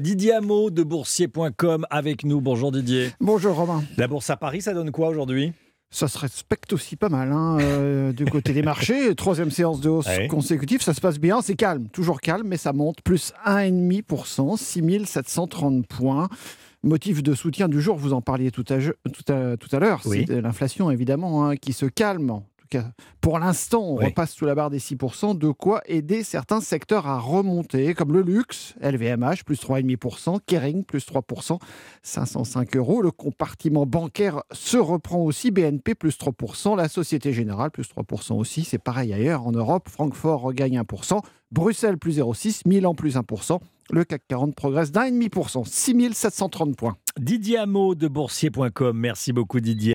Didier Hameau de boursier.com avec nous. Bonjour Didier. Bonjour Romain. La bourse à Paris, ça donne quoi aujourd'hui? Ça se respecte aussi pas mal hein, euh, du côté des marchés. Troisième séance de hausse Ouais. consécutive, ça se passe bien, c'est calme, toujours calme, mais ça monte plus 1,5%, 6730 points. Motif de soutien du jour, vous en parliez tout à, tout à, tout à l'heure, Oui. c'est l'inflation évidemment hein, qui se calme. Cas, pour l'instant, on Oui. repasse sous la barre des 6%, de quoi aider certains secteurs à remonter, comme le luxe, LVMH, plus 3,5%, Kering, plus 3%, 505 euros. Le compartiment bancaire se reprend aussi, BNP, plus 3%, la Société Générale, plus 3% aussi. C'est pareil ailleurs en Europe, Francfort regagne 1%, Bruxelles, plus 0,6%, Milan, plus 1%. Le CAC 40 progresse d'un et demi pour cent, 6730 points. Didier Hameau de boursier.com. Merci beaucoup Didier.